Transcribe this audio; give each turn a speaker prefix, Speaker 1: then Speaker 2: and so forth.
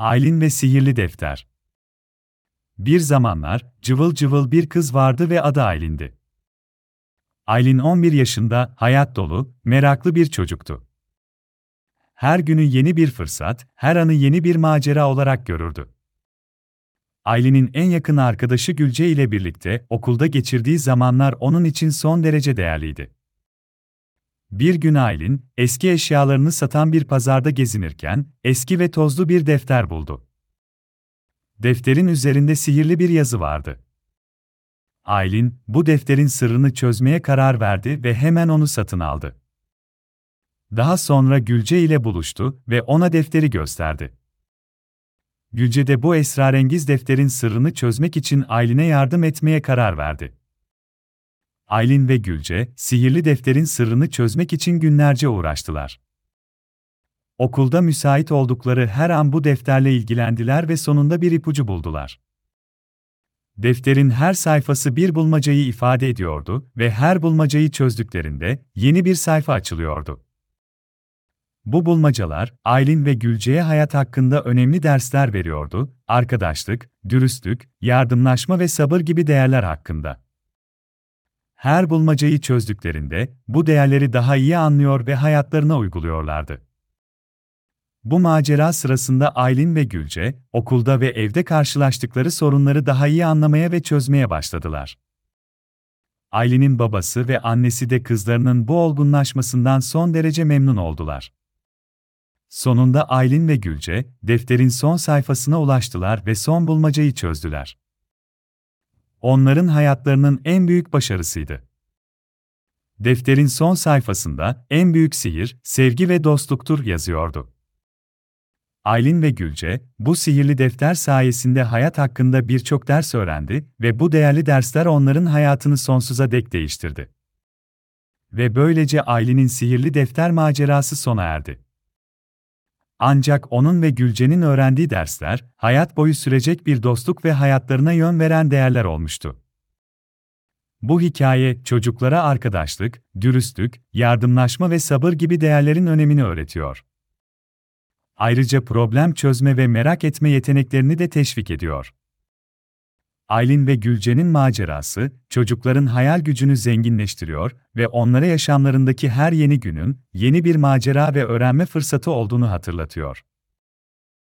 Speaker 1: Aylin ve Sihirli Defter Bir zamanlar, cıvıl cıvıl bir kız vardı ve adı Aylin'di. Aylin 11 yaşında, hayat dolu, meraklı bir çocuktu. Her günü yeni bir fırsat, her anı yeni bir macera olarak görürdü. Aylin'in en yakın arkadaşı Gülce ile birlikte okulda geçirdiği zamanlar onun için son derece değerliydi. Bir gün Aylin, eski eşyalarını satan bir pazarda gezinirken, eski ve tozlu bir defter buldu. Defterin üzerinde sihirli bir yazı vardı. Aylin, bu defterin sırrını çözmeye karar verdi ve hemen onu satın aldı. Daha sonra Gülce ile buluştu ve ona defteri gösterdi. Gülce de bu esrarengiz defterin sırrını çözmek için Aylin'e yardım etmeye karar verdi. Aylin ve Gülce, sihirli defterin sırrını çözmek için günlerce uğraştılar. Okulda müsait oldukları her an bu defterle ilgilendiler ve sonunda bir ipucu buldular. Defterin her sayfası bir bulmacayı ifade ediyordu ve her bulmacayı çözdüklerinde yeni bir sayfa açılıyordu. Bu bulmacalar, Aylin ve Gülce'ye hayat hakkında önemli dersler veriyordu, arkadaşlık, dürüstlük, yardımlaşma ve sabır gibi değerler hakkında. Her bulmacayı çözdüklerinde, bu değerleri daha iyi anlıyor ve hayatlarına uyguluyorlardı. Bu macera sırasında Aylin ve Gülce, okulda ve evde karşılaştıkları sorunları daha iyi anlamaya ve çözmeye başladılar. Aylin'in babası ve annesi de kızlarının bu olgunlaşmasından son derece memnun oldular. Sonunda Aylin ve Gülce, defterin son sayfasına ulaştılar ve son bulmacayı çözdüler. Onların hayatlarının en büyük başarısıydı. Defterin son sayfasında en büyük sihir, sevgi ve dostluktur yazıyordu. Aylin ve Gülce, bu sihirli defter sayesinde hayat hakkında birçok ders öğrendi ve bu değerli dersler onların hayatını sonsuza dek değiştirdi. Ve böylece Aylin'in sihirli defter macerası sona erdi. Ancak onun ve Gülce'nin öğrendiği dersler, hayat boyu sürecek bir dostluk ve hayatlarına yön veren değerler olmuştu. Bu hikaye, çocuklara arkadaşlık, dürüstlük, yardımlaşma ve sabır gibi değerlerin önemini öğretiyor. Ayrıca problem çözme ve merak etme yeteneklerini de teşvik ediyor. Aylin ve Gülce'nin macerası, çocukların hayal gücünü zenginleştiriyor ve onlara yaşamlarındaki her yeni günün, yeni bir macera ve öğrenme fırsatı olduğunu hatırlatıyor.